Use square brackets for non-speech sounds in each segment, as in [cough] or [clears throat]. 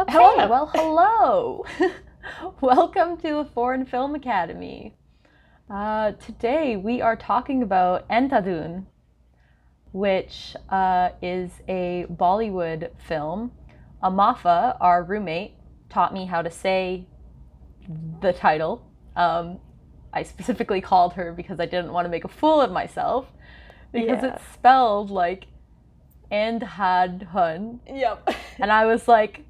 Okay, Hello. well, hello. [laughs] Welcome to the Foreign Film Academy. Uh, today we are talking about Andhadhun, which uh, is a Bollywood film. Amafa, our roommate, taught me how to say the title. Um, I specifically called her because I didn't want to make a fool of myself because Yeah. it's spelled like Andhadhun. Yep. [laughs] And I was like,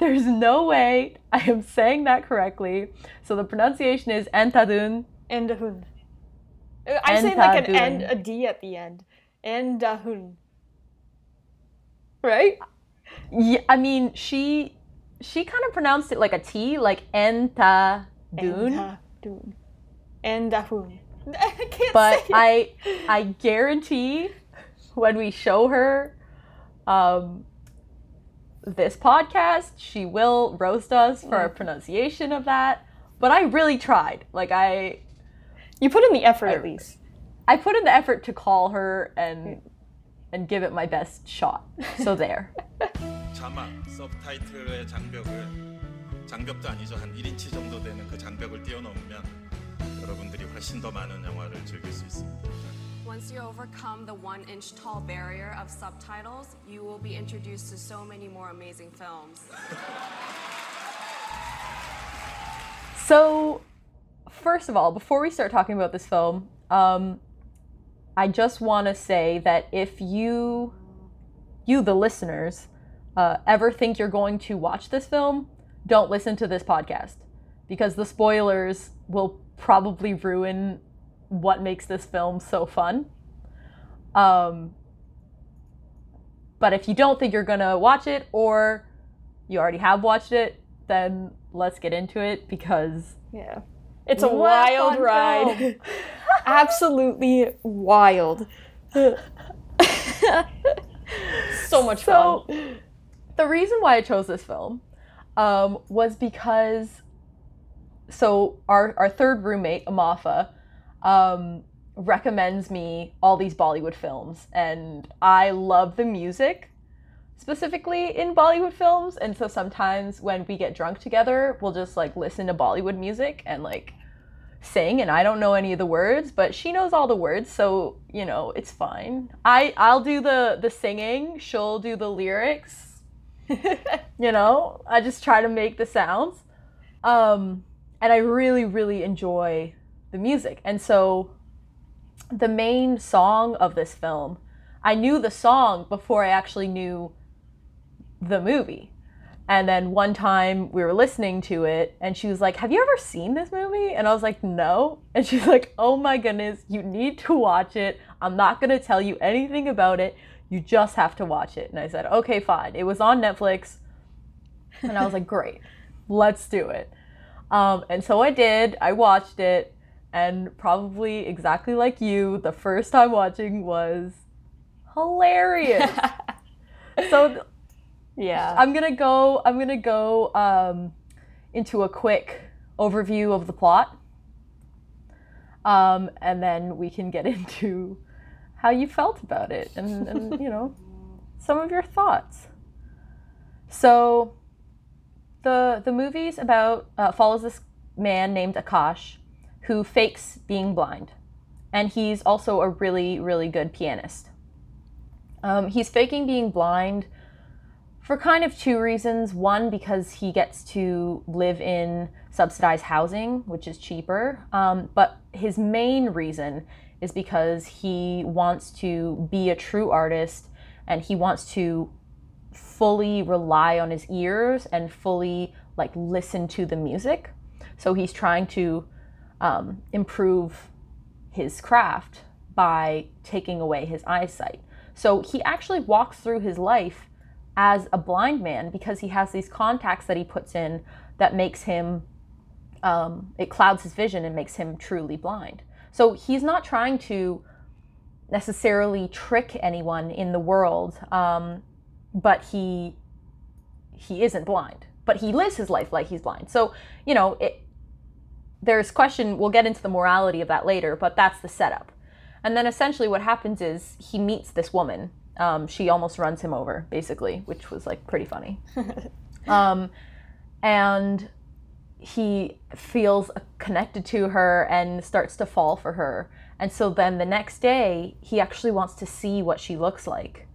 there's no way I am saying that correctly. So the pronunciation is Entadun. And a hun. I say like an and a d at the end. A. Right? Yeah, I mean, she she kind of pronounced it like a T, like Entadun. Entadun. And a. [laughs] I can't But say it. I I guarantee when we show her um, this podcast, she will roast us for our pronunciation of that. But I really tried. Like I You put in the effort I- at least. I put in the effort to call her and and give it my best shot. So there. [laughs] 자막, 서브타이틀의 장벽을 장벽도 아니죠 한 1인치 정도 되는 그 장벽을 뛰어넘으면 여러분들이 훨씬 더 많은 영화를 즐길 수 있습니다. Once you overcome the one inch tall barrier of subtitles, you will be introduced to so many more amazing films. So, first of all, before we start talking about this film, um, I just want to say that if you, you the listeners, uh, ever think you're going to watch this film, don't listen to this podcast because the spoilers will probably ruin what makes this film so fun. Um, but if you don't think you're gonna watch it or you already have watched it, then let's get into it because Yeah. It's a wild ride. [laughs] Absolutely wild. so much So, fun. the reason why I chose this film um, was because so our our third roommate Amafa um, recommends me all these Bollywood films, and I love the music specifically in Bollywood films. And so sometimes when we get drunk together, we'll just like listen to Bollywood music and like sing and I don't know any of the words, but she knows all the words, so you know, it's fine. I I'll do the the singing, she'll do the lyrics. [laughs] you know, I just try to make the sounds. Um and I really really enjoy the music. And so the main song of this film, I knew the song before I actually knew the movie. And then one time we were listening to it and she was like, Have you ever seen this movie? And I was like, No. [laughs] And she's like, Oh my goodness, you need to watch it. I'm not going to tell you anything about it. You just have to watch it. And I said, Okay, fine. It was on Netflix. And I was like, Great, let's do it. Um, and so I did. I watched it. And probably exactly like you, the first time watching was hilarious. [laughs] so yeah. I'm gonna go. I'm gonna go um, into a quick overview of the plot, um, and then we can get [laughs] into how you felt about it, and, and you know some of your thoughts. So, the the movie's about uh, follows this man named Akash, who fakes being blind, and he's also a really really good pianist. Um, he's faking being blind for kind of two reasons. One, because he gets to live in subsidized housing, which is cheaper. Um, but his main reason is because he wants to be a true artist and he wants to fully rely on his ears and fully like listen to the music. So he's trying to um, improve his craft by taking away his eyesight. So he actually walks through his life as a blind man because he has these contacts that he puts in that makes him um, it clouds his vision and makes him truly blind. So he's not trying to necessarily trick anyone in the world um, but he he isn't blind. But he lives his life like he's blind. So you know it there's question we'll get into the morality of that later but that's the setup and then essentially what happens is he meets this woman um, she almost runs him over basically which was like pretty funny [laughs] Um, and he feels connected to her and starts to fall for her. And so then the next day, he actually wants to see what she looks like.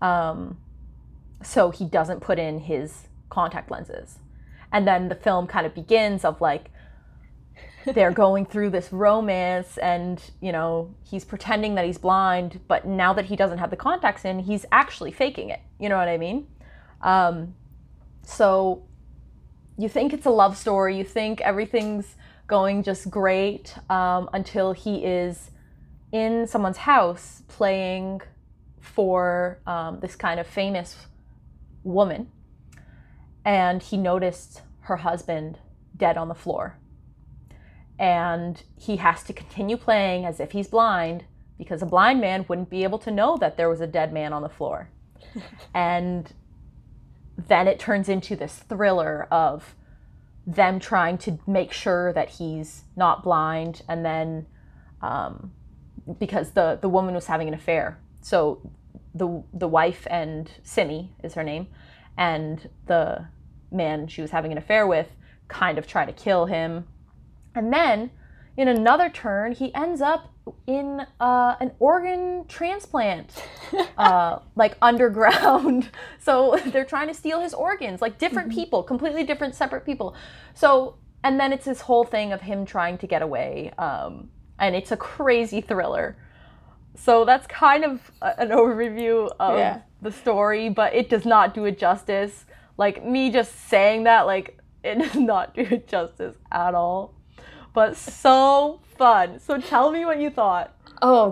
Um, so he doesn't put in his contact lenses. And then the film kind of begins of like they're going through this romance and, you know, he's pretending that he's blind, but now that he doesn't have the contacts in, he's actually faking it. You know what I mean? Um, so you think it's a love story, you think everything's going just great um, until he is in someone's house playing for um, this kind of famous woman. And he noticed her husband dead on the floor. And he has to continue playing as if he's blind because a blind man wouldn't be able to know that there was a dead man on the floor. [laughs] and then it turns into this thriller of them trying to make sure that he's not blind and then um, because the the woman was having an affair so the the wife and Simi is her name and the man she was having an affair with kind of try to kill him and then in another turn he ends up in uh, an organ transplant [laughs] uh, like underground. [laughs] So they're trying to steal his organs like different people completely different separate people. So and then it's this whole thing of him trying to get away um, and it's a crazy thriller. So that's kind of a- an overview of Yeah. the story but it does not do it justice. Like me just saying that like it [laughs] does not do it justice at all but so fun so tell me what you thought Oh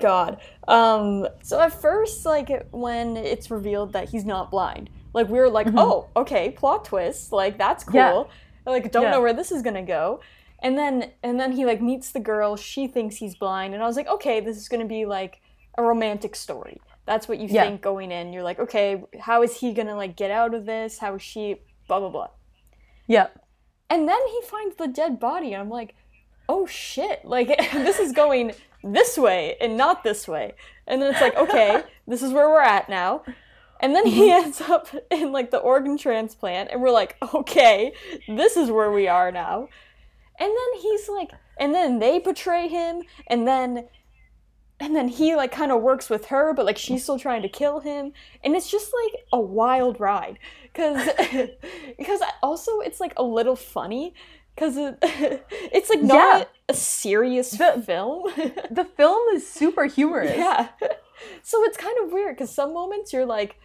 god. Um so at first like when it's revealed that he's not blind, like we were like, "Oh, okay, plot twist. Like that's cool." Yeah. Like don't Yeah. know where this is going to go. And then and then he like meets the girl, she thinks he's blind, and I was like, "Okay, this is going to be like a romantic story." That's what you Yeah. think going in. You're like, "Okay, how is he going to like get out of this? How is she blah blah blah." yeah And then he finds the dead body, and I'm like, oh shit, like [laughs] this is going this way and not this way. And then it's like, okay, [laughs] this is where we're at now. And then he mm-hmm. ends up [laughs] in like the organ transplant, and we're like, okay, this is where we are now. And then he's like, and then they betray him, and then and then he like kind of works with her but like she's still trying to kill him. And it's just like a wild ride. Because because [laughs] also it's like a little funny because it, [laughs] it's like not Yeah. a serious The- film. [laughs] the film is super humorous. Yeah. So it's kind of weird because some moments you're like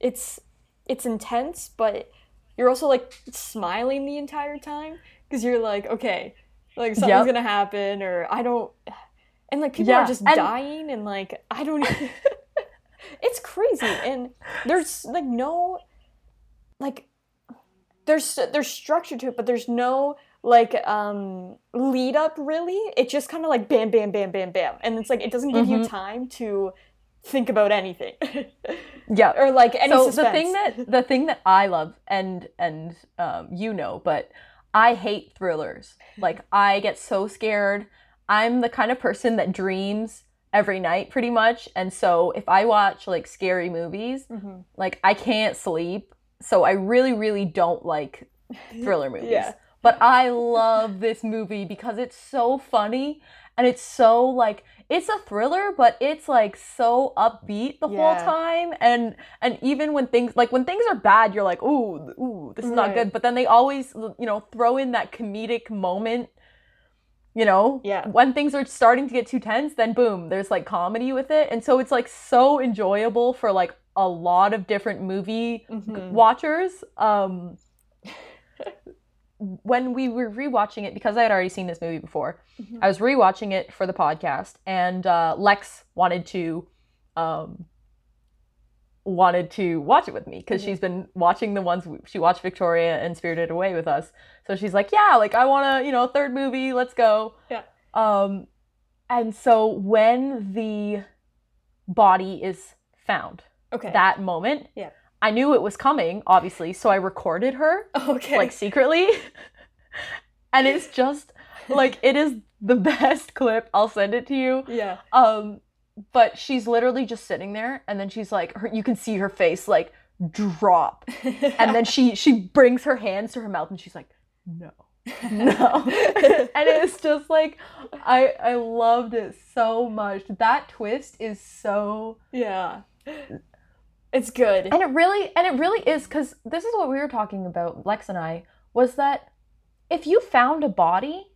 it's it's intense but you're also like smiling the entire time because you're like okay like something's Yep. gonna happen or i don't and like people Yeah, are just and- dying and like i don't [laughs] [laughs] it's crazy and there's like no like there's there's structure to it but there's no like um lead up really it just kind of like bam bam bam bam bam and it's like it doesn't give you Mhm. time to think about anything [laughs] yeah or like any so suspense. the thing that the thing that I love and and um, you know, but I hate thrillers. Like I get so scared. I'm the kind of person that dreams every night pretty much, and so if I watch like scary movies, Mhm. like I can't sleep. So I really really don't like thriller [laughs] movies. Yeah. But I love this movie because it's so funny and it's so like it's a thriller but it's like so upbeat the whole time and and even when things like when things are bad you're like ooh ooh this is not good but then they always you know throw in that comedic moment you know Yeah. when things are starting to get too tense then boom there's like comedy with it and so it's like so enjoyable for like a lot of different movie Mhm. watchers um when we were rewatching it because i had already seen this movie before Mhm. i was rewatching it for the podcast and uh, lex wanted to um wanted to watch it with me because Mhm. she's been watching the ones she watched victoria and spirited away with us. So she's like yeah like i want to you know third movie let's go. Yeah. um and so when the body is found okay. that moment Yeah. i knew it was coming obviously so i recorded her okay. like secretly. [laughs] And it's just like it is the [laughs] best clip. I'll send it to you. Yeah. Um but she's literally just sitting there and then she's like her, you can see her face like drop. [laughs] and then she she brings her hands to her mouth and she's like, "No." [laughs] No. [laughs] and it's just like I I loved it so much. That twist is so Yeah. It's good. and it really and it really is cuz this is what we were talking about Lex and I was that if you found a body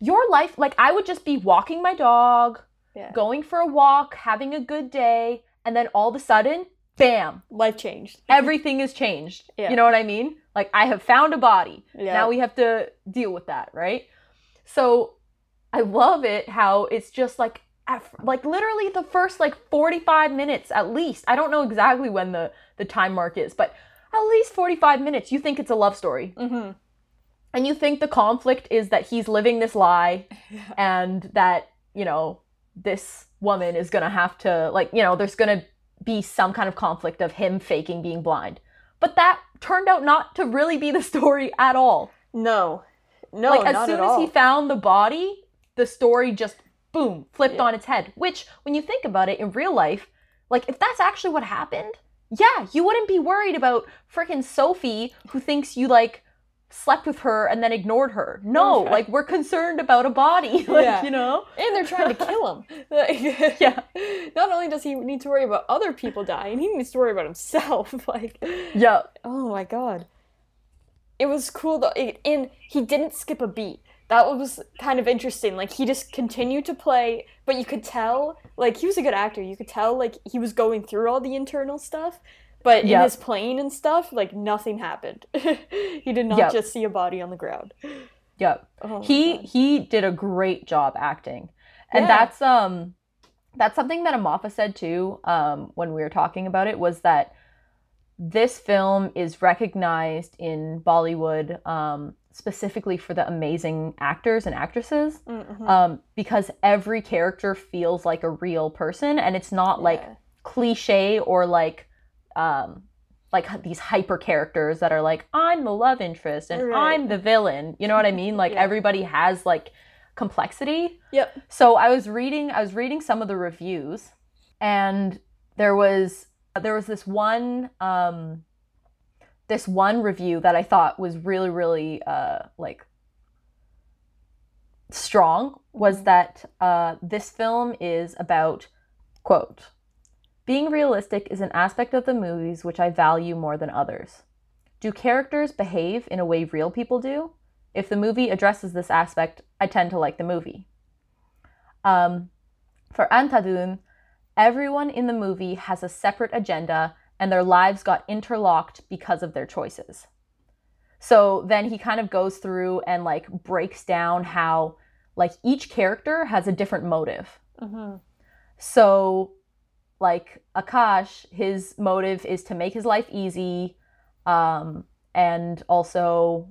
your life like I would just be walking my dog, Yeah. going for a walk, having a good day, and then all of a sudden, bam, Life changed. [laughs] everything is changed. Yeah. You know what I mean? Like I have found a body. Yeah. Now we have to deal with that, right? So I love it how it's just like like literally the first like 45 minutes at least. I don't know exactly when the the time mark is, but at least 45 minutes you think it's a love story. Mm-hmm. And you think the conflict is that he's living this lie [laughs] and that, you know, this woman is going to have to like, you know, there's going to be some kind of conflict of him faking being blind. But that turned out not to really be the [laughs] story at all. No. No, like as soon as he found the body, the story just boom, flipped Yeah. on its head. Which when you think about it in real life, like if that's actually what happened, yeah, you wouldn't be worried about freaking Sophie who thinks you like slept with her and then ignored her. No, oh, Right. like we're concerned about a body, [laughs] like, Yeah. you know? and they're trying to kill him. [laughs] Like, Yeah. [laughs] Not only does he need to worry about other people dying, he needs to worry about himself. like, Yeah. oh my god. It was cool though, it, and he didn't skip a beat. That was kind of interesting. Like he just continued to play, but you could tell, like he was a good actor. You could tell, like he was going through all the internal stuff, but in his plane and stuff, like nothing happened. [laughs] he did not Yep. just see a body on the ground. Yep. Oh he he did a great job acting and Yeah. that's um that's something that amafa said too um when we were talking about it was that this film is recognized in bollywood um specifically for the amazing actors and actresses Mhm. um because every character feels like a real person and it's not like Yeah. cliche or like um like these hyper characters that are like I'm the love interest and Right. I'm the villain. You know what I mean? Like Yeah. everybody has like complexity. Yep. So I was reading I was reading some of the reviews and there was there was this one um this one review that I thought was really really uh like strong was Mhm. that uh this film is about quote being realistic is an aspect of the movies which I value more than others. Do characters behave in a way real people do? If the movie addresses this aspect, I tend to like the movie. Um, for Andhadhun, everyone in the movie has a separate agenda and their lives got interlocked because of their choices. So then he kind of goes through and like breaks down how like each character has a different motive. Mhm. So, like Akash, his motive is to make his life easy, um, and also,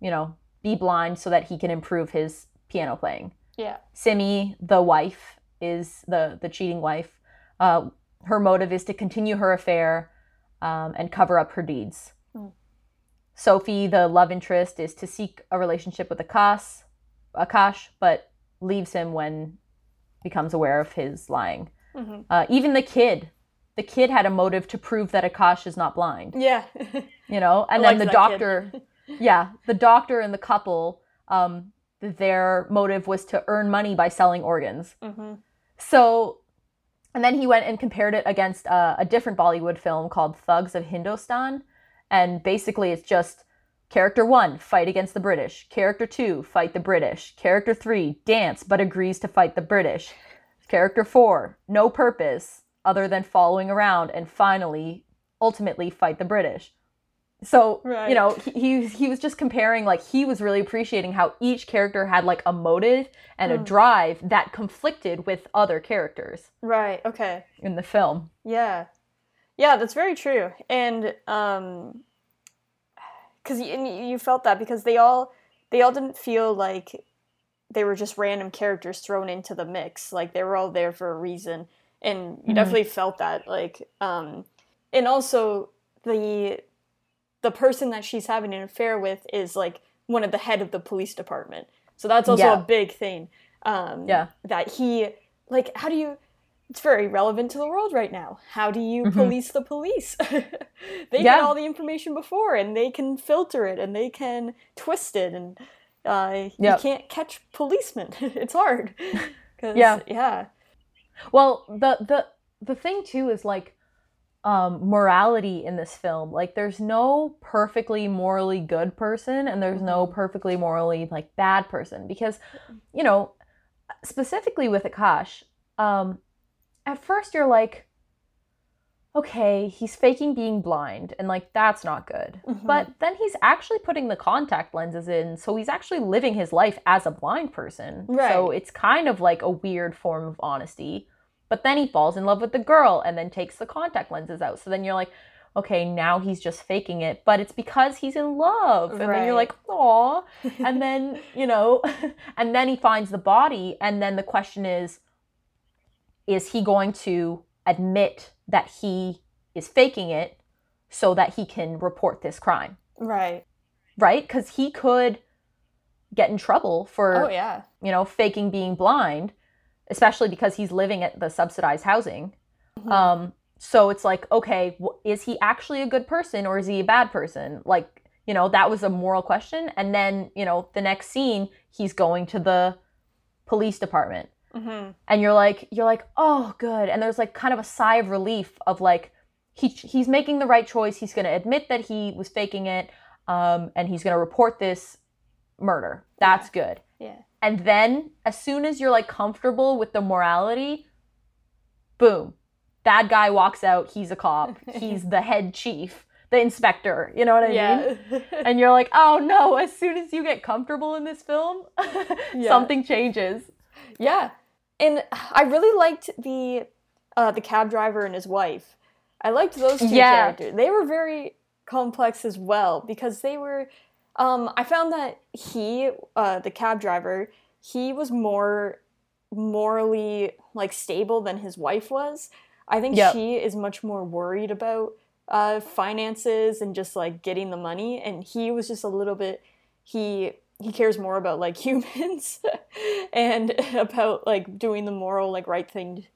you know, be blind so that he can improve his piano playing. Yeah. Simi, the wife, is the the cheating wife. Uh, her motive is to continue her affair um, and cover up her deeds. Hmm. Sophie, the love interest, is to seek a relationship with Akash, Akash, but leaves him when becomes aware of his lying. Mhm. Uh, even the kid, the kid had a motive to prove that Akash is not blind. Yeah. [laughs] You know, and then the liked that kid. doctor, [laughs] yeah, the doctor and the couple, um, their motive was to earn money by selling organs. hmm So, and then he went and compared it against uh, a different Bollywood film called Thugs of Hindostan. And basically, it's just character one, fight against the British. Character two, fight the British. Character three, dance but agrees to fight the British. Character four, no purpose other than following around. And finally, ultimately, fight the British. So, Right. you know, he, he, he was just comparing, like, he was really appreciating how each character had, like, a motive and a Hmm. drive that conflicted with other characters Right. Okay. in the film. Yeah. Yeah, that's very true. And um cuz you, you felt that because they all they all didn't feel like they were just random characters thrown into the mix. Like they were all there for a reason. And you Mhm. definitely felt that like um and also the the person that she's having an affair with is like one of the head of the police department. So that's also Yeah. a big thing. Um Yeah. that he like how do you it's very relevant to the world right now. How do you police the police? [laughs] they Yeah. get all the information before, and they can filter it, and they can twist it, and uh, you can't catch policemen. [laughs] it's hard. [laughs] Yeah. yeah, Well, the the the thing too is like um morality in this film. Like there's no perfectly morally good person and there's no perfectly morally like bad person because you know, specifically with Akash, um at first you're like okay, he's faking being blind and like that's not good. Mhm. But then he's actually putting the contact lenses in, so he's actually living his life as a blind person. Right. So it's kind of like a weird form of honesty. But then he falls in love with the girl and then takes the contact lenses out. So then you're like, okay, now he's just faking it, but it's because he's in love. And then you're like, aw. and then, [laughs] you know, [laughs] and then he finds the body. And then the question is, is he going to admit that he is faking it so that he can report this crime? right. Right? Because he could get in trouble for Oh yeah, you know, faking being blind, especially because he's living at the subsidized housing. Um, so it's like, okay, is he actually a good person or is he a bad person? Like, you know, that was a moral question. And then, you know, the next scene, he's going to the police department. Hmm And you're like, you're like, oh, good. And there's like kind of a sigh of relief of like, he, he's making the right choice. He's going to admit that he was faking it. Um, and he's going to report this murder. That's good. yeah. And then, as soon as you're like comfortable with the morality, boom, bad guy walks out. He's a cop. [laughs] He's the head chief, the inspector. You know what I mean? yeah. And you're like, oh no, as soon as you get comfortable in this film, [laughs] Yeah. something changes. Yeah, and I really liked the uh, the cab driver and his wife. I liked those two Yeah. characters. They were very complex as well because they were. Um, I found that he, uh, the cab driver, he was more morally like stable than his wife was. I think Yep. she is much more worried about uh, finances and just like getting the money, and he was just a little bit. He he cares more about like [laughs] humans and about like doing the moral like right thing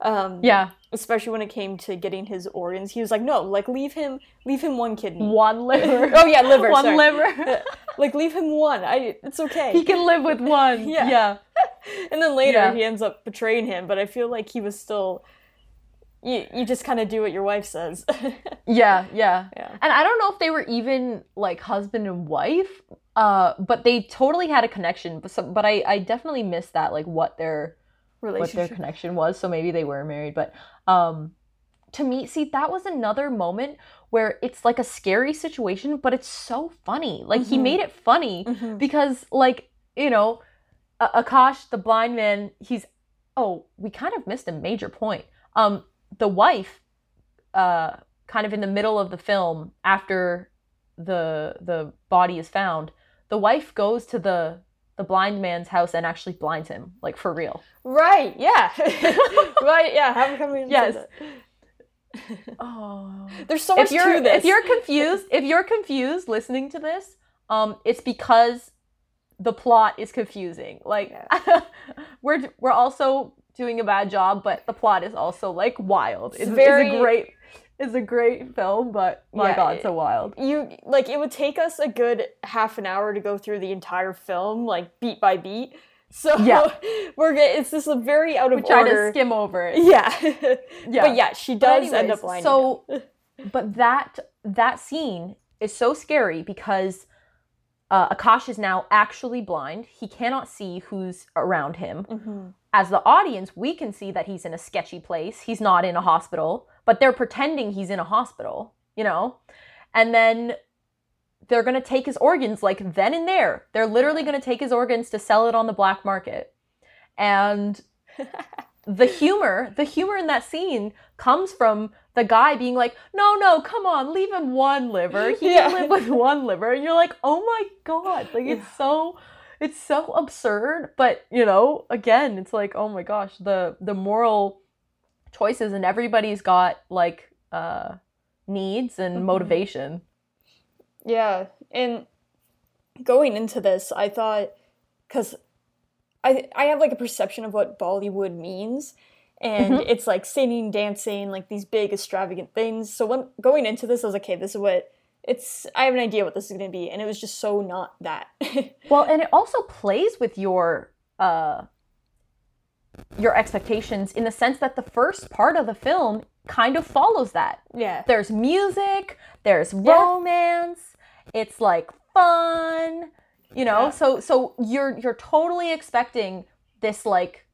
um Yeah, especially when it came to getting his organs he was like no like leave him leave him one kidney one [laughs] liver. oh yeah liver one sorry. liver. like leave him one i it's okay he can live with [laughs] one. Yeah. yeah. and then later Yeah. he ends up betraying him but i feel like he was still you, you just kind of do what your wife says [laughs] Yeah, yeah. Yeah. And I don't know if they were even like husband and wife, uh, but they totally had a connection. But some, but I, I definitely missed that, like what their what their connection was. So maybe they were married. But um, to me, see, that was another moment where it's like a scary situation, but it's so funny. Like he Mhm. made it funny Mhm. because, like you know, Akash, the blind man, he's oh, we kind of missed a major point. Um, the wife, uh, kind of in the middle of the film after the the body is found, the wife goes to the the blind man's house and actually blinds him, like for real. right yeah [laughs] right yeah how come we Yes. [laughs] Oh. there's so much If you're to this if you're confused, if you're confused listening to this, um, it's because the plot is confusing. Like [laughs] we're we're also doing a bad job, but the plot is also like wild. It's, very- it's a great it's a great film, but my Yeah, god, so wild. you like it would take us a good half an hour to go through the entire film like beat by beat so Yeah. [laughs] we're get, it's just a very out of We try to order skim over it. yeah [laughs] Yeah. but yeah she does end up blinding So, [laughs] but that that scene is so scary because uh, Akash is now actually blind. He cannot see who's around him. hmm As the audience, we can see that he's in a sketchy place. He's not in a hospital, but they're pretending he's in a hospital, you know? And then they're going to take his organs like then and there. They're literally going to take his organs to sell it on the black market. And [laughs] the humor, the humor in that scene comes from the guy being like, "No, no, come on, leave him one liver. He Yeah. can live with one liver." And you're like, "Oh my god!" Like it's so, it's so absurd. But you know, again, it's like, oh my gosh, the the moral choices, and everybody's got like uh needs and Mhm. motivation. yeah and going into this i thought because i i have like a perception of what bollywood means and Mhm. it's like singing, dancing, like these big extravagant things. So when going into this, I was like, okay, this is what it's. I have an idea what this is going to be, and it was just so not that. [laughs] Well, and it also plays with your uh your expectations in the sense that the first part of the film kind of follows that. yeah, There's music, there's Yeah. romance, it's like fun, you know? Yeah. So so you're you're totally expecting this like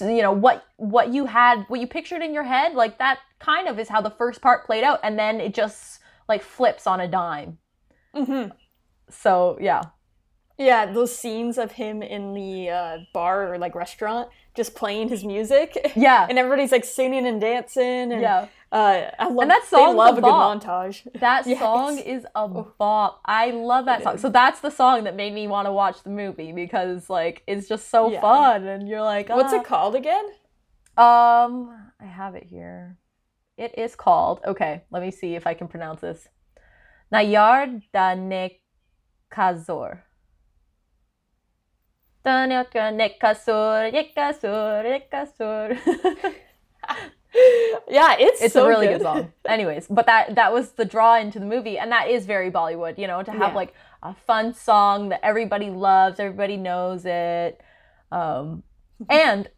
you know what what you had what you pictured in your head like that kind of is how the first part played out and then it just like flips on a dime hmm so yeah yeah. Those scenes of him in the uh, bar or like restaurant, just playing his music. yeah [laughs] and everybody's like singing and dancing. And, yeah uh, I love that they love a a good montage. [laughs] That Yes. song is a bop. I love that It song. is. So that's the song that made me want to watch the movie because like it's just so Yeah. fun and you're like, What's "Ah." it called again? Um, I have it here. It is called. Okay, let me see if I can pronounce this. Nayar da Nekazor. Da Nekazor, Nekazor, Nekazor. [laughs] yeah, it's it's so a really good. song [laughs] anyways but that that was the draw into the movie and that is very bollywood you know to have Yeah. like a fun song that everybody loves everybody knows it um [laughs] and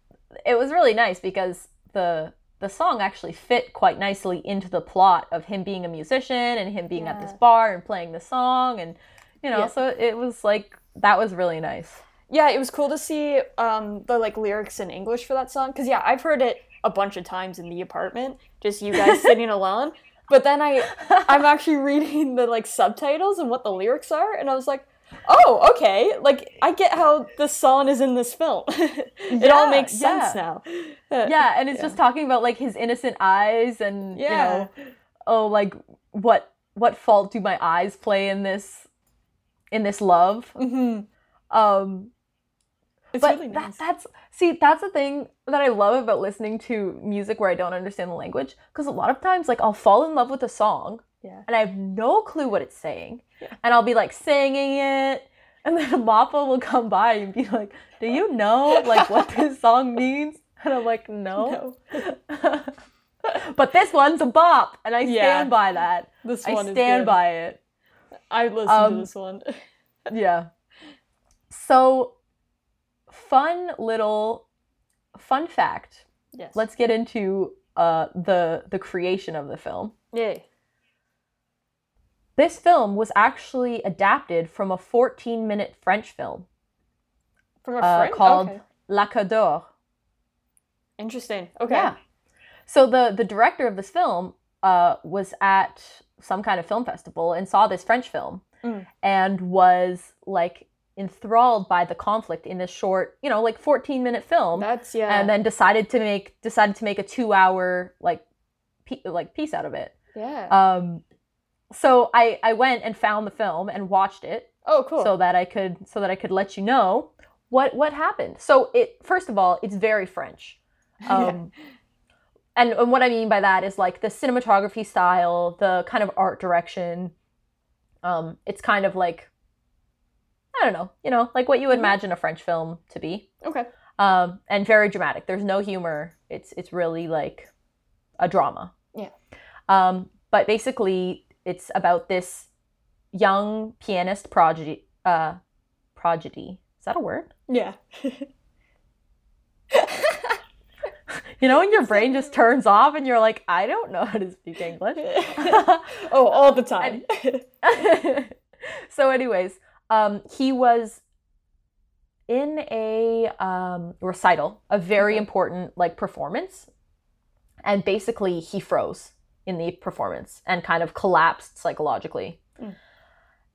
it was really nice because the the song actually fit quite nicely into the plot of him being a musician and him being at this bar and playing the song and you know Yeah. so it was like that was really nice Yeah, it was cool to see um, the like lyrics in English for that song because yeah, I've heard it a bunch of times in the apartment, just you guys [laughs] sitting alone. But then I I'm actually reading the like subtitles and what the lyrics are, and I was like, oh, okay, like I get how the song is in this film. [laughs] it all makes sense yeah. now. [laughs] yeah and it's just talking about like his innocent eyes and you know oh like what what fault do my eyes play in this in this love hmm um It's but really that, that's see that's the thing that i love about listening to music where i don't understand the language because a lot of times like i'll fall in love with a song Yeah. and i have no clue what it's saying Yeah. [laughs] and i'll be like singing it and then [laughs] Mappa will come by and be like do you know like what [laughs] this song means and i'm like no. No. but this one's a bop, and I Yeah. stand by that. This I one is stand by it. I listened Um, to this one. Yeah. So, fun little fun fact. yes. Let's get into uh, the the creation of the film. Yay. This film was actually adapted from a 14 minute French film From a uh, called Okay. L'Accordeur. Interesting. Okay. Yeah. So the the director of this film uh, was at some kind of film festival and saw this French film Mm. and was like enthralled by the conflict in this short, you know, like 14 minute film, That's yeah. and then decided to make decided to make a two hour like pe- like piece out of it. yeah. Um, so I I went and found the film and watched it oh, cool. so that I could so that I could let you know what what happened. So it first of all, it's very French. [laughs] Um, and, and what I mean by that is like the cinematography style, the kind of art direction. Um, it's kind of like I don't know, you know, like what you would Mhm. imagine a French film to be. okay. Um, and very dramatic. There's no humor. It's it's really like a drama. Yeah. Um, but basically, it's about this young pianist prodigy. Uh, prodigy. Is that a word? Yeah. [laughs] You know, when your brain just turns off and you're like, I don't know how to speak English. [laughs] oh, all the time. [laughs] so, anyways, um, he was in a um, recital, a very Okay. important like performance, and basically he froze in the performance and kind of collapsed psychologically. Mm.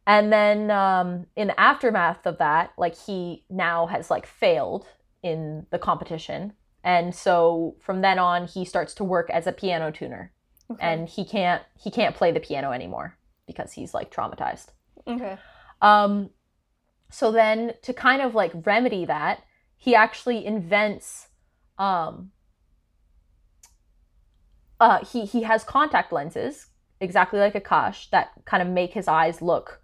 And then um, in the aftermath of that, like he now has like failed in the competition, and so from then on he starts to work as a piano tuner okay. and he can't he can't play the piano anymore because he's like traumatized. okay. Um, so then to kind of like remedy that, he actually invents um, uh, he he has contact lenses exactly like Akash that kind of make his eyes look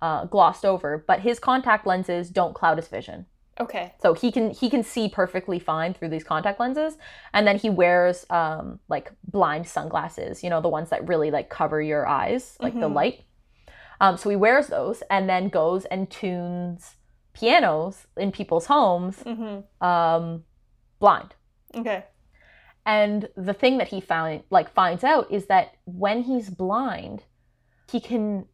uh, glossed over, but his contact lenses don't cloud his vision. Okay. So he can he can see perfectly fine through these contact lenses, and then he wears um, like blind sunglasses. You know, the ones that really like cover your eyes, like the light. Um, so he wears those, and then goes and tunes pianos in people's homes, um, blind. Okay. And the thing that he found like finds out is that when he's blind, he can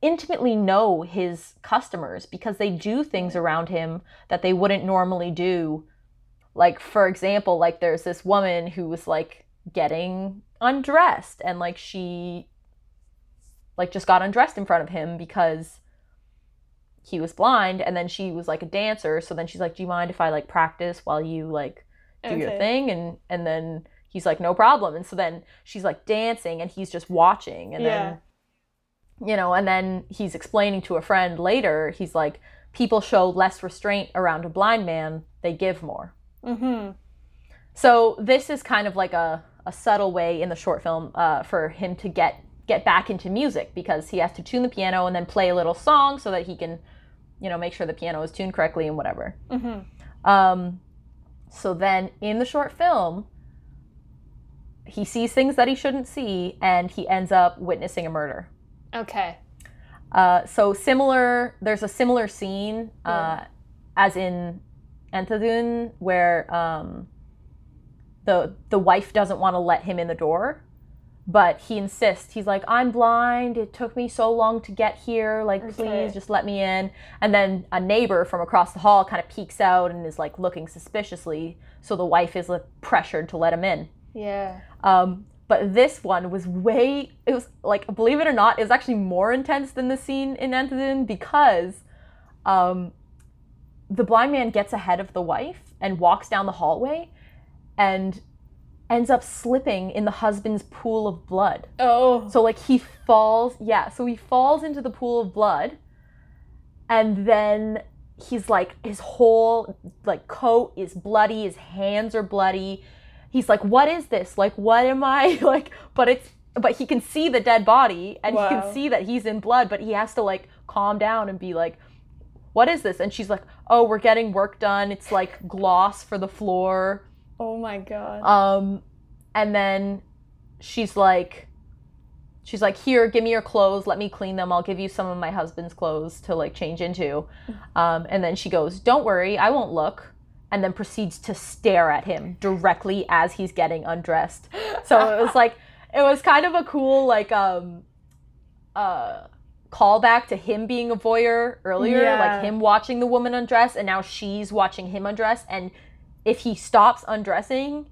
intimately know his customers because they do things around him that they wouldn't normally do. Like for example, like there's this woman who was like getting undressed and like she like just got undressed in front of him because he was blind and then she was like a dancer so then she's like do you mind if i like practice while you like do your thing and and then he's like no problem and so then she's like dancing and he's just watching and Yeah. then you know and then he's explaining to a friend later he's like people show less restraint around a blind man they give more Mm-hmm. so this is kind of like a, a subtle way in the short film uh, for him to get get back into music because he has to tune the piano and then play a little song so that he can, you know, make sure the piano is tuned correctly and whatever. Um, so then in the short film, he sees things that he shouldn't see and he ends up witnessing a murder. Okay. Uh, so similar, there's a similar scene uh, as in Andhadhun where um, the the wife doesn't want to let him in the door, but he insists. He's like, "I'm blind. It took me so long to get here. Like, Okay. please just let me in." And then a neighbor from across the hall kind of peeks out and is like looking suspiciously. So the wife is like, pressured to let him in. Yeah. Um, but this one was way, it was like, believe it or not, it was actually more intense than the scene in Andhadhun because um, the blind man gets ahead of the wife and walks down the hallway and ends up slipping in the husband's pool of blood. Oh. So, like, he falls, yeah, so he falls into the pool of blood and then he's like, his whole, like, coat is bloody, his hands are bloody. He's like what is this? Like what am i? [laughs] Like but it's but he can see the dead body and he can see that he's in blood but he has to like calm down and be like what is this? And she's like oh we're getting work done. It's like gloss for the floor oh my god. um and then she's like she's like here give me your clothes let me clean them i'll give you some of my husband's clothes to like change into [laughs] um, and then she goes don't worry i won't look and then proceeds to stare at him directly as he's getting undressed so it was like it was kind of a cool like um uh callback to him being a voyeur earlier Yeah. like him watching the woman undress and now she's watching him undress and if he stops undressing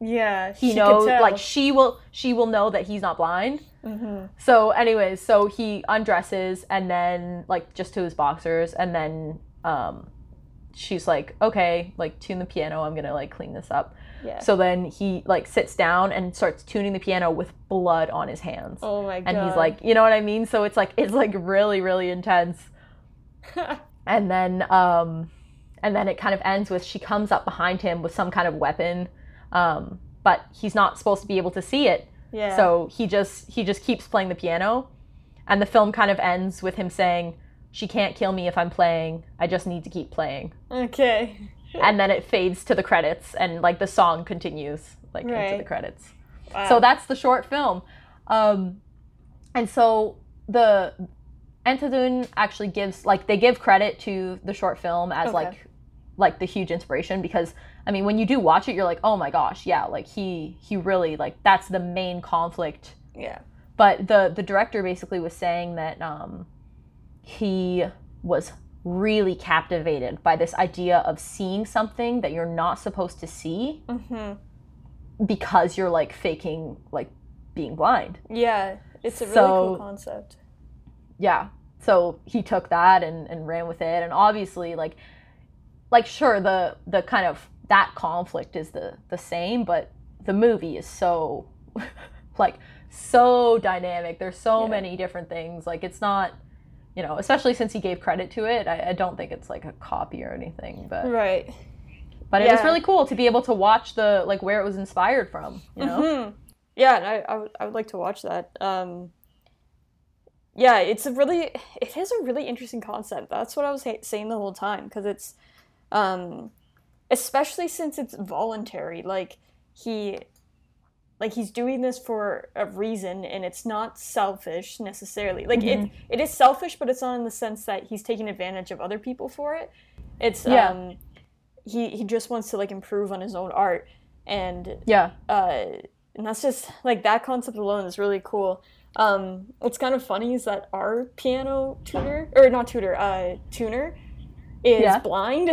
yeah. he knows like she will she will know that he's not blind Mhm. so anyways so he undresses and then like just to his boxers and then um she's like okay like tune the piano i'm gonna like clean this up Yeah. so then he like sits down and starts tuning the piano with blood on his hands oh my god. and he's like you know what i mean so it's like it's like really really intense [laughs] and then um and then it kind of ends with she comes up behind him with some kind of weapon um but he's not supposed to be able to see it yeah. so he just he just keeps playing the piano and the film kind of ends with him saying she can't kill me if i'm playing i just need to keep playing Okay. and then it fades to the credits and like the song continues like into the Right. credits Wow. so that's the short film um and so the Andhadhun actually gives like they give credit to the short film as Okay. like like the huge inspiration because I mean when you do watch it you're like oh my gosh yeah like he he really like that's the main conflict yeah. but the the director basically was saying that um he was really captivated by this idea of seeing something that you're not supposed to see Mm-hmm. because you're like faking like being blind Yeah. It's a really cool concept. yeah so he took that and, and ran with it and obviously like like sure the the kind of that conflict is the the same but the movie is so [laughs] like so dynamic there's so Yeah. many different things like it's not you know especially since he gave credit to it i, I don't think it's like a copy or anything but Right. but it was really cool to be able to watch the like where it was inspired from you know Mhm. Yeah, and I, I, would, I would like to watch that. Um, yeah, it's a really, it is a really interesting concept. That's what I was ha- saying the whole time because it's, Um, especially since it's voluntary. Like he like he's doing this for a reason and it's not selfish necessarily like Mm-hmm. it, it is selfish but it's not in the sense that he's taking advantage of other people for it it's Yeah. um he he just wants to like improve on his own art and Yeah. uh and that's just like that concept alone is really cool um what's kind of funny is that our piano tutor or not tutor uh tuner is Yeah. blind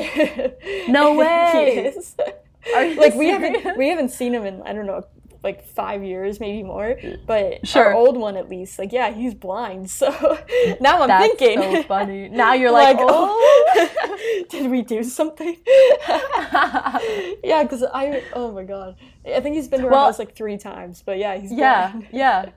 No [laughs] He way! you like we haven't we haven't seen him in I don't know like five years maybe more but Sure. our old one at least like yeah he's blind so [laughs] now I'm That's thinking so funny. [laughs] Now you're like, oh. oh. did we do something yeah because I oh my god I think he's been to our Well- house like three times but yeah he's yeah, blind yeah.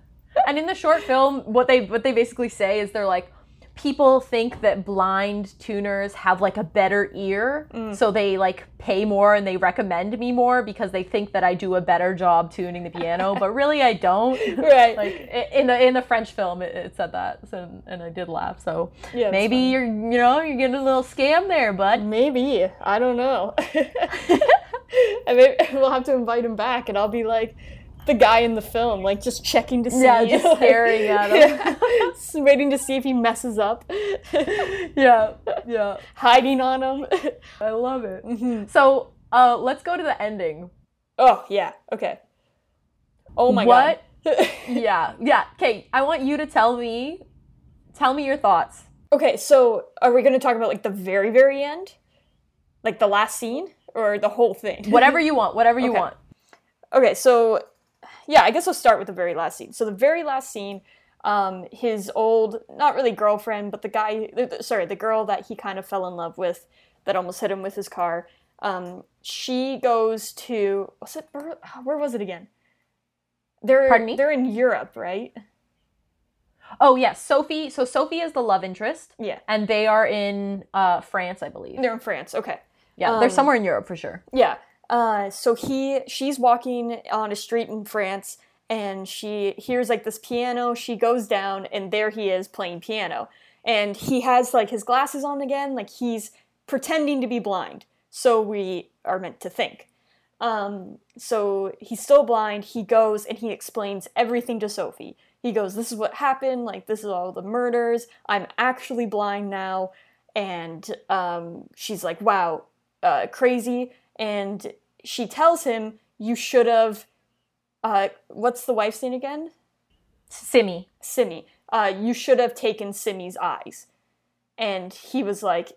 And in the short film, what they what they basically say is they're like, people think that blind tuners have like a better ear, Mm. so they like pay more and they recommend me more because they think that I do a better job tuning the piano, [laughs] but really I don't. right Like in the in the French film, it, it said that, so and I did laugh. So Yeah, maybe you're you know you're getting a little scam there, bud. maybe I don't know [laughs] [laughs] and maybe we'll have to invite him back and I'll be like the guy in the film, like just checking to see, Yeah, just [laughs] like- staring at him. Yeah, waiting to see if he messes up, [laughs] Yeah, yeah. hiding on him. [laughs] I love it. Mm-hmm. So uh, let's go to the ending. oh yeah, okay. Oh my god. What? god. Yeah, yeah. Okay, I want you to tell me, tell me your thoughts. okay, so are we going to talk about like the very very end, like the last scene, or the whole thing? Whatever you want. Whatever you Okay. want. Okay, so yeah, I guess we'll start with the very last scene. So the very last scene, um, his old, not really girlfriend, but the guy, sorry, the girl that he kind of fell in love with, that almost hit him with his car. Um, she goes to was it where, where was it again? They're Pardon me? they're in Europe, right? Oh yes, Sophie. So Sophie is the love interest, Yeah, and they are in uh, France, I believe. they're in France. Okay. Yeah, they're um, somewhere in Europe for sure. Yeah. Uh, so he she's walking on a street in France and she hears like this piano. She goes down and there he is playing piano. And he has like his glasses on again, like he's pretending to be blind. So we are meant to think. Um, so he's still blind. He goes and he explains everything to Sophie. He goes, This is what happened. Like, this is all the murders. I'm actually blind now. And um, she's like, Wow, uh, crazy. And she tells him, You should have. Uh, what's the wife's name again? Simi. Simi. Uh, you should have taken Simi's eyes. And he was like,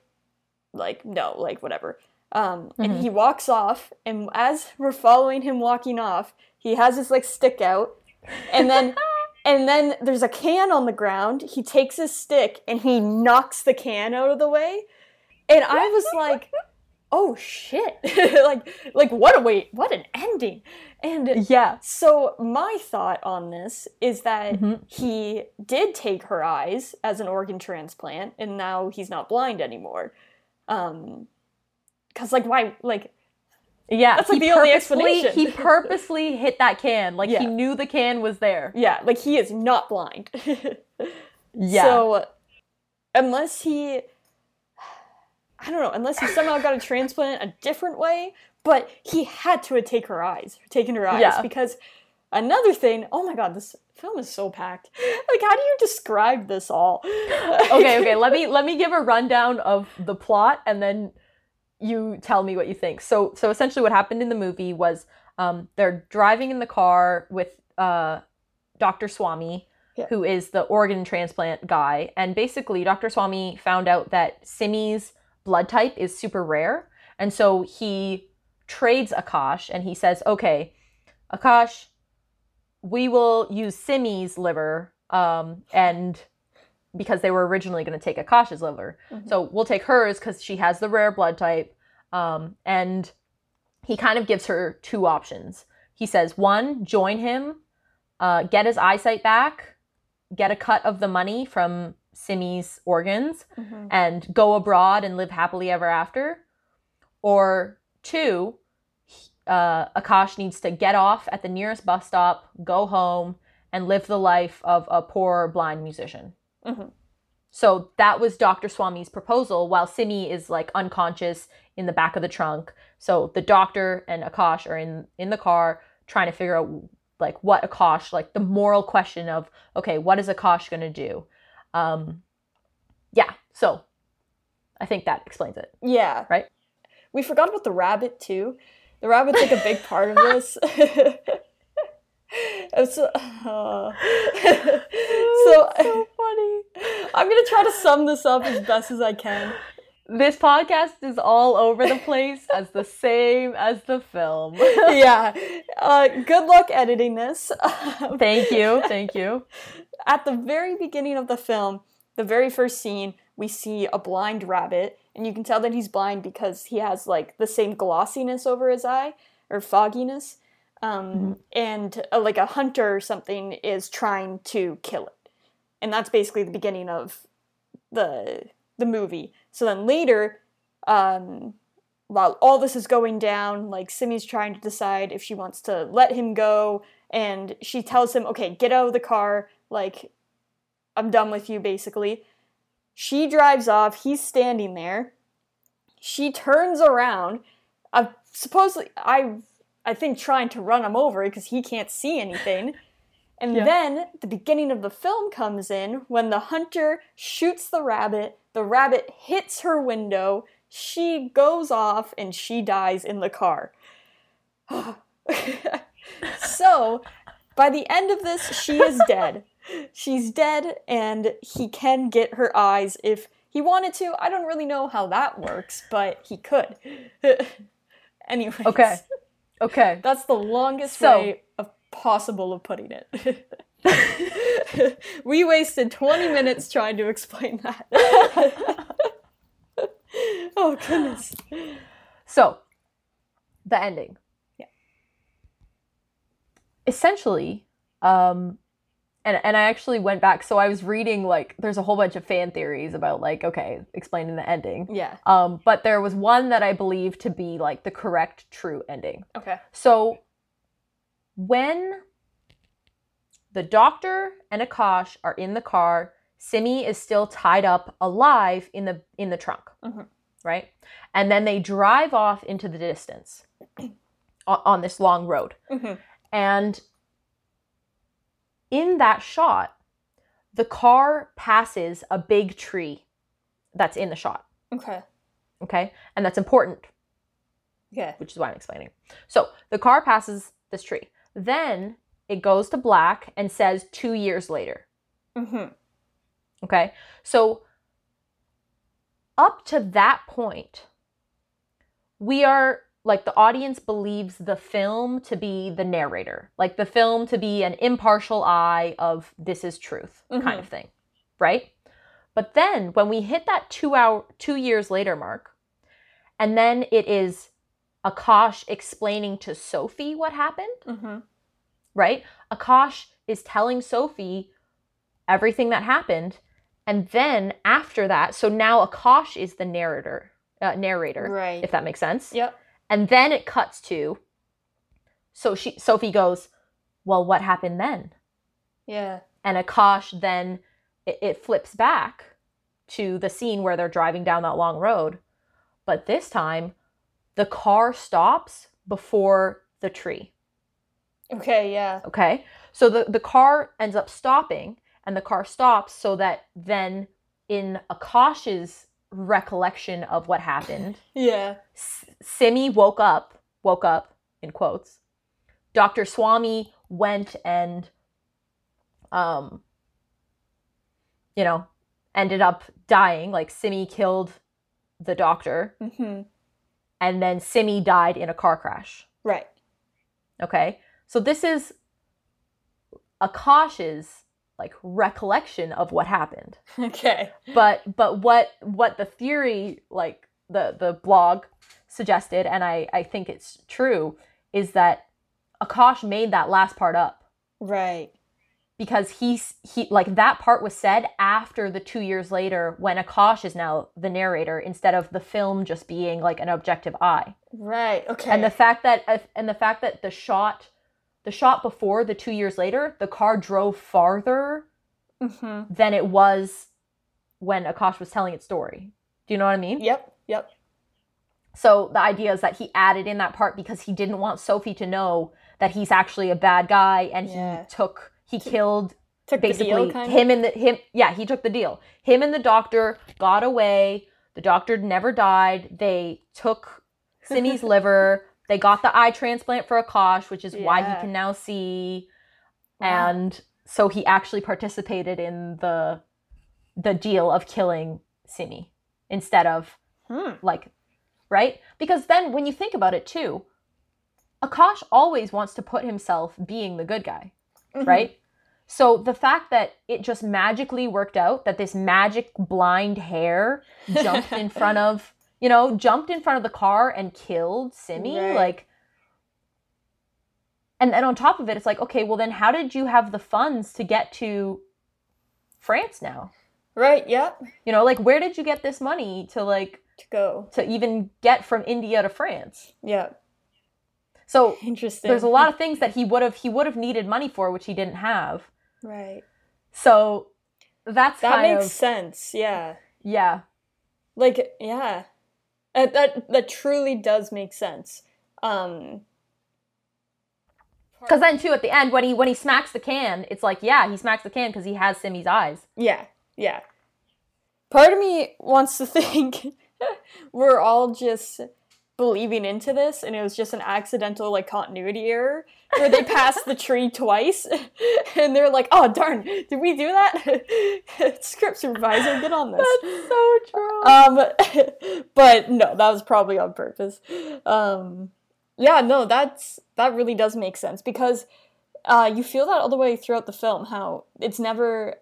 like, no, like, whatever. Um, And he walks off, and as we're following him walking off, he has his like stick out, and then, [laughs] and then there's a can on the ground. He takes his stick and he knocks the can out of the way, and I was like, oh shit, [laughs] like, like what a wait, what an ending, and Yeah. so my thought on this is that Mhm. he did take her eyes as an organ transplant, and now he's not blind anymore. Um, because like why like Yeah. That's, like, the only explanation. He purposely hit that can. Like Yeah. he knew the can was there. yeah like he is not blind. [laughs] Yeah. So unless he, I don't know, unless he somehow got a transplant a different way, but he had to take her eyes, taken her eyes Yeah. because another thing. Oh my god, this film is so packed. Like, how do you describe this all? [laughs] okay, okay. Let me let me give a rundown of the plot, and then you tell me what you think. So, so essentially, what happened in the movie was um, they're driving in the car with uh, Dr. Swami, Yeah. who is the organ transplant guy, and basically, Dr. Swami found out that Simi's blood type is super rare, and so he trades Akash, and he says, "Okay, Akash, we will use Simi's liver, um, and." because they were originally going to take Akash's liver. Mhm. So we'll take hers because she has the rare blood type. Um, and he kind of gives her two options. He says, one, join him, uh, get his eyesight back, get a cut of the money from Simi's organs, Mhm. and go abroad and live happily ever after. Or two, uh, Akash needs to get off at the nearest bus stop, go home, and live the life of a poor blind musician. Mhm. So that was Dr. Swami's proposal while Simi is like unconscious in the back of the trunk. So the doctor and Akash are in in the car trying to figure out like what Akash like the moral question of okay, what is Akash going to do? Um yeah, so I think that explains it. Yeah. Right? We forgot about the rabbit too. The rabbit's like a big [laughs] part of this. [laughs] It's, uh, so, [laughs] so funny. I'm gonna try to sum this up as best as I can. This podcast is all over the place as the same as the film. yeah. Uh, good luck editing this. thank you. Thank you. At the very beginning of the film, the very first scene, we see a blind rabbit, and you can tell that he's blind because he has like the same glossiness over his eye or fogginess. Um, mm-hmm. And uh, like a hunter or something is trying to kill it, and that's basically the beginning of the the movie. So then later, um, while all this is going down, like Simi's trying to decide if she wants to let him go, and she tells him, "Okay, get out of the car. Like, I'm done with you." Basically, she drives off. He's standing there. She turns around. Uh, supposedly, I I think trying to run him over because he can't see anything. [laughs] And yeah. then the beginning of the film comes in when the hunter shoots the rabbit, the rabbit hits her window, she goes off, and she dies in the car. [sighs] [laughs] so, by the end of this, she is [laughs] dead. She's dead, and he can get her eyes if he wanted to. I don't really know how that works, but he could. [laughs] Anyways. Okay. Okay. [laughs] That's the longest so, way of possible of putting it. [laughs] we wasted 20 minutes trying to explain that. oh goodness. So, the ending. Yeah. Essentially, um and and I actually went back so I was reading like there's a whole bunch of fan theories about like okay explaining the ending. Yeah. Um but there was one that I believe to be like the correct true ending. Okay. So when the doctor and Akash are in the car Simi is still tied up alive in the in the trunk mm-hmm. right? And then they drive off into the distance [clears throat] on, on this long road. Mm-hmm. and in that shot, the car passes a big tree that's in the shot. Okay. Okay. And that's important. Yeah. Which is why I'm explaining. So the car passes this tree. Then it goes to black and says two years later. Mm-hmm. Okay. So up to that point, we are like the audience believes the film to be the narrator, like the film to be an impartial eye of this is truth mm-hmm. kind of thing, right? But then when we hit that two hour, two years later mark, and then it is Akash explaining to Sophie what happened, mm-hmm. right? Akash is telling Sophie everything that happened, and then after that, so now Akash is the narrator, uh, narrator, right? If that makes sense. Yep. And then it cuts to so she Sophie goes, "Well, what happened then?" Yeah. And Akash then it, it flips back to the scene where they're driving down that long road, but this time the car stops before the tree. Okay, yeah. Okay. So the, the car ends up stopping and the car stops so that then in Akash's recollection of what happened. [laughs] Yeah. S- Simi woke up, woke up in quotes. Dr. Swami went and um you know, ended up dying like Simi killed the doctor. hmm And then Simi died in a car crash. Right. Okay? So this is Akash's like recollection of what happened. [laughs] Okay. But but what what the theory like the the blog suggested and I I think it's true is that Akash made that last part up. Right. Because he's he like that part was said after the 2 years later when Akash is now the narrator instead of the film just being like an objective eye. Right. Okay. And the fact that and the fact that the shot the shot before the 2 years later the car drove farther mm-hmm. than it was when Akash was telling its story. Do you know what I mean? Yep. Yep. So the idea is that he added in that part because he didn't want Sophie to know that he's actually a bad guy and Yeah. he took he killed Took basically deal, him and the him yeah he took the deal him and the doctor got away the doctor never died they took Simi's [laughs] liver they got the eye transplant for Akash which is why he can now see Wow. and so he actually participated in the the deal of killing Simi instead of Hmm. like right because then when you think about it too Akash always wants to put himself being the good guy Mhm. right so the fact that it just magically worked out that this magic blind hare jumped in [laughs] front of you know jumped in front of the car and killed Simi Right. like and then on top of it it's like okay well then how did you have the funds to get to France now Right. Yep. you know like where did you get this money to like To go. to even get from India to France Yeah. so Interesting. there's a lot of things that he would have he would have needed money for which he didn't have Right. so that's That makes of sense. Yeah. yeah Like yeah. That, that that truly does make sense. Um. because then too at the end when he when he smacks the can it's like yeah he smacks the can because he has Simi's eyes Yeah. Yeah. Part of me wants to [laughs] think we're all just believing into this and it was just an accidental like continuity error where they pass the tree twice [laughs] and they're like, oh darn, did we do that? [laughs] Script supervisor, get on this. That's so true Um, [laughs] but no, that was probably on purpose. Um, yeah, no, that's that really does make sense because uh, you feel that all the way throughout the film. How it's never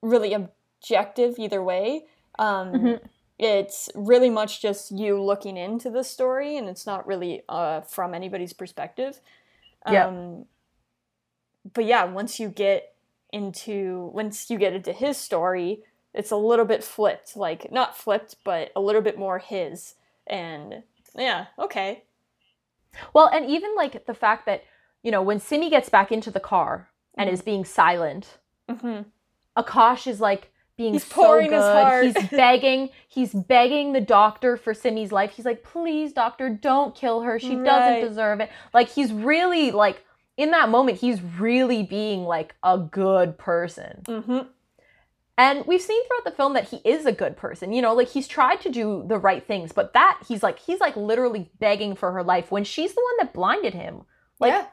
really objective either way. Um, Mhm. It's really much just you looking into the story, and it's not really uh, from anybody's perspective. Yeah. Um, but yeah, once you get into once you get into his story, it's a little bit flipped like not flipped but a little bit more his and yeah okay well and even like the fact that you know when Simi gets back into the car and Mm-hmm. is being silent hmm Akash is like being He's so pouring good. his heart. He's [laughs] begging. He's begging the doctor for Simi's life. He's like, please, doctor, don't kill her. She Right. doesn't deserve it. Like he's really like in that moment, he's really being like a good person. hmm And we've seen throughout the film that he is a good person. You know, like he's tried to do the right things, but that he's like he's like literally begging for her life when she's the one that blinded him. Like yeah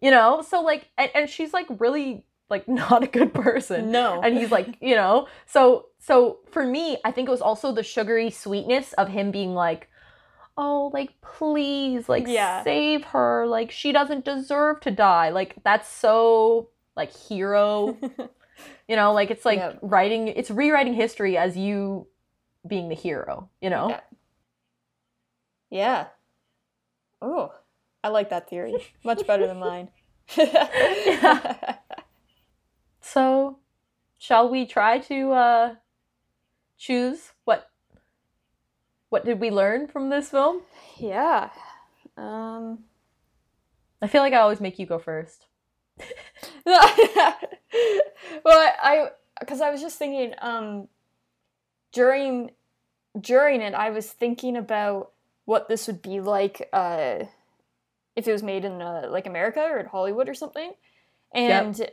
you know, so like and, and she's like really like [laughs] not a good person. No. And he's like you know? So so for me i think it was also the sugary sweetness of him being like oh like please like Yeah. save her. Like she doesn't deserve to die. Like that's so like hero. [laughs] You know like it's like Yeah. writing it's rewriting history as you being the hero you know? Yeah. yeah. Oh i like that theory. Much better than mine [laughs] so shall we try to uh choose what what did we learn from this film? Yeah. Um. I feel like i always make you go first. [laughs] Well, I because I was just thinking um during during it I was thinking about what this would be like uh if it was made in uh, like America or in Hollywood or something. And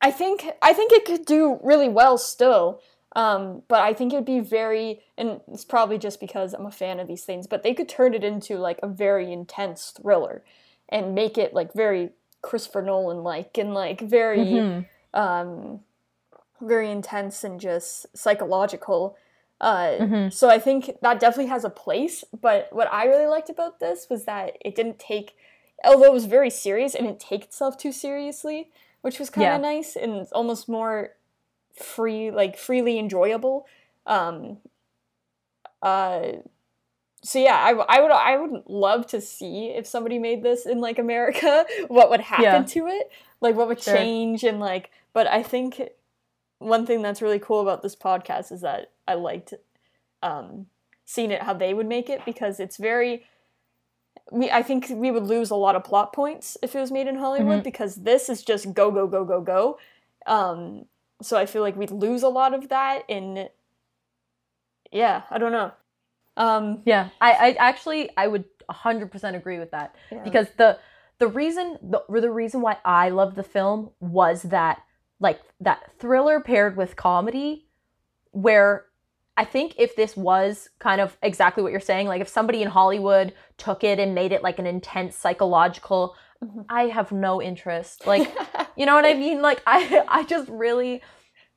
I think I think it could do really well still. Um, but I think it'd be very, and it's probably just because I'm a fan of these things, but they could turn it into like a very intense thriller and make it like very Christopher Nolan like and like very Mhm. um very intense and just psychological. Uh, Mhm. So I think that definitely has a place. But what I really liked about this was that it didn't take, although it was very serious, it didn't take itself too seriously, which was kind Yeah. of nice and almost more free, like freely enjoyable. Um, uh, so yeah, I would I would love to see if somebody made this in like America, [laughs] what would happen Yeah. to it, like what would Sure. change and like. But I think one thing that's really cool about this podcast is that I liked um, seeing it how they would make it because it's very. We I think we would lose a lot of plot points if it was made in Hollywood Mhm. because this is just go go go go go. Um, so I feel like we'd lose a lot of that in yeah, I don't know. Um Yeah, I, I actually I would 100% agree with that Yeah. because the the reason the, the reason why I love the film was that like that thriller paired with comedy where I think if this was kind of exactly what you're saying like if somebody in Hollywood took it and made it like an intense psychological Mhm. I have no interest like [laughs] you know what I mean like I I just really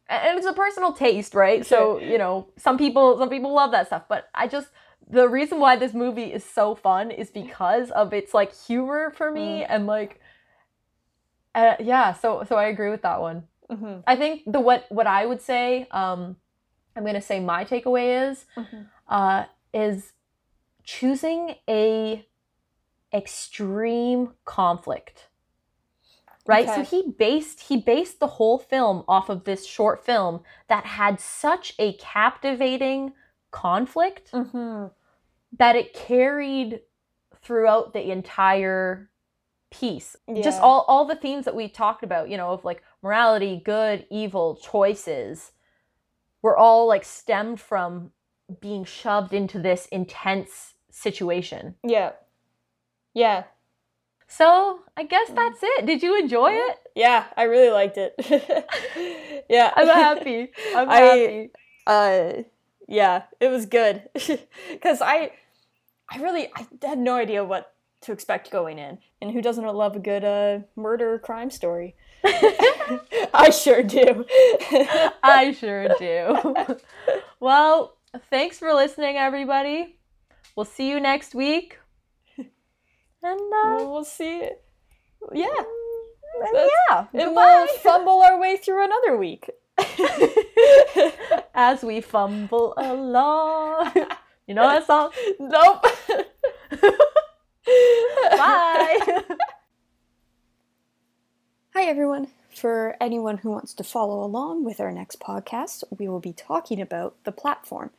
and it's a personal taste, right? So, you know, some people some people love that stuff, but I just the reason why this movie is so fun is because of its like humor for me and like uh, yeah, so so I agree with that one. Mhm. I think the what what I would say um I'm going to say my takeaway is Mhm. uh is choosing a extreme conflict right so he based he based the whole film off of this short film that had such a captivating conflict Mhm. that it carried throughout the entire piece just all all the themes that we talked about you know of like morality good evil choices were all like stemmed from being shoved into this intense situation. Yeah. Yeah. so i guess that's it. Did you enjoy it? Yeah, I really liked it. [laughs] yeah. [laughs] i'm happy. I'm [laughs] I- happy. uh yeah it was good. Because i i really i had no idea what to expect going in and who doesn't love a good uh murder crime story [laughs] i sure do [laughs] I sure do. well, thanks for listening, everybody. We'll see you next week. And uh, we'll see yeah and yeah, and we'll [laughs] fumble our way through another week as we fumble along. You know that song? nope Bye. Hi, everyone. For anyone who wants to follow along with our next podcast, we will be talking about The Platform.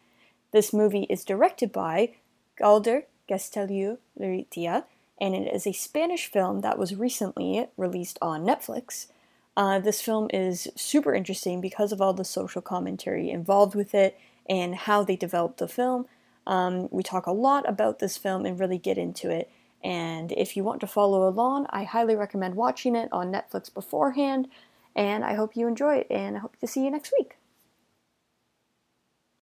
This movie is directed by Galder Gastelio Luritia, and it is a Spanish film that was recently released on Netflix. Uh, this film is super interesting because of all the social commentary involved with it and how they developed the film. Um, we talk a lot about this film and really get into it. And if you want to follow along, I highly recommend watching it on Netflix beforehand. And I hope you enjoy it, and I hope to see you next week.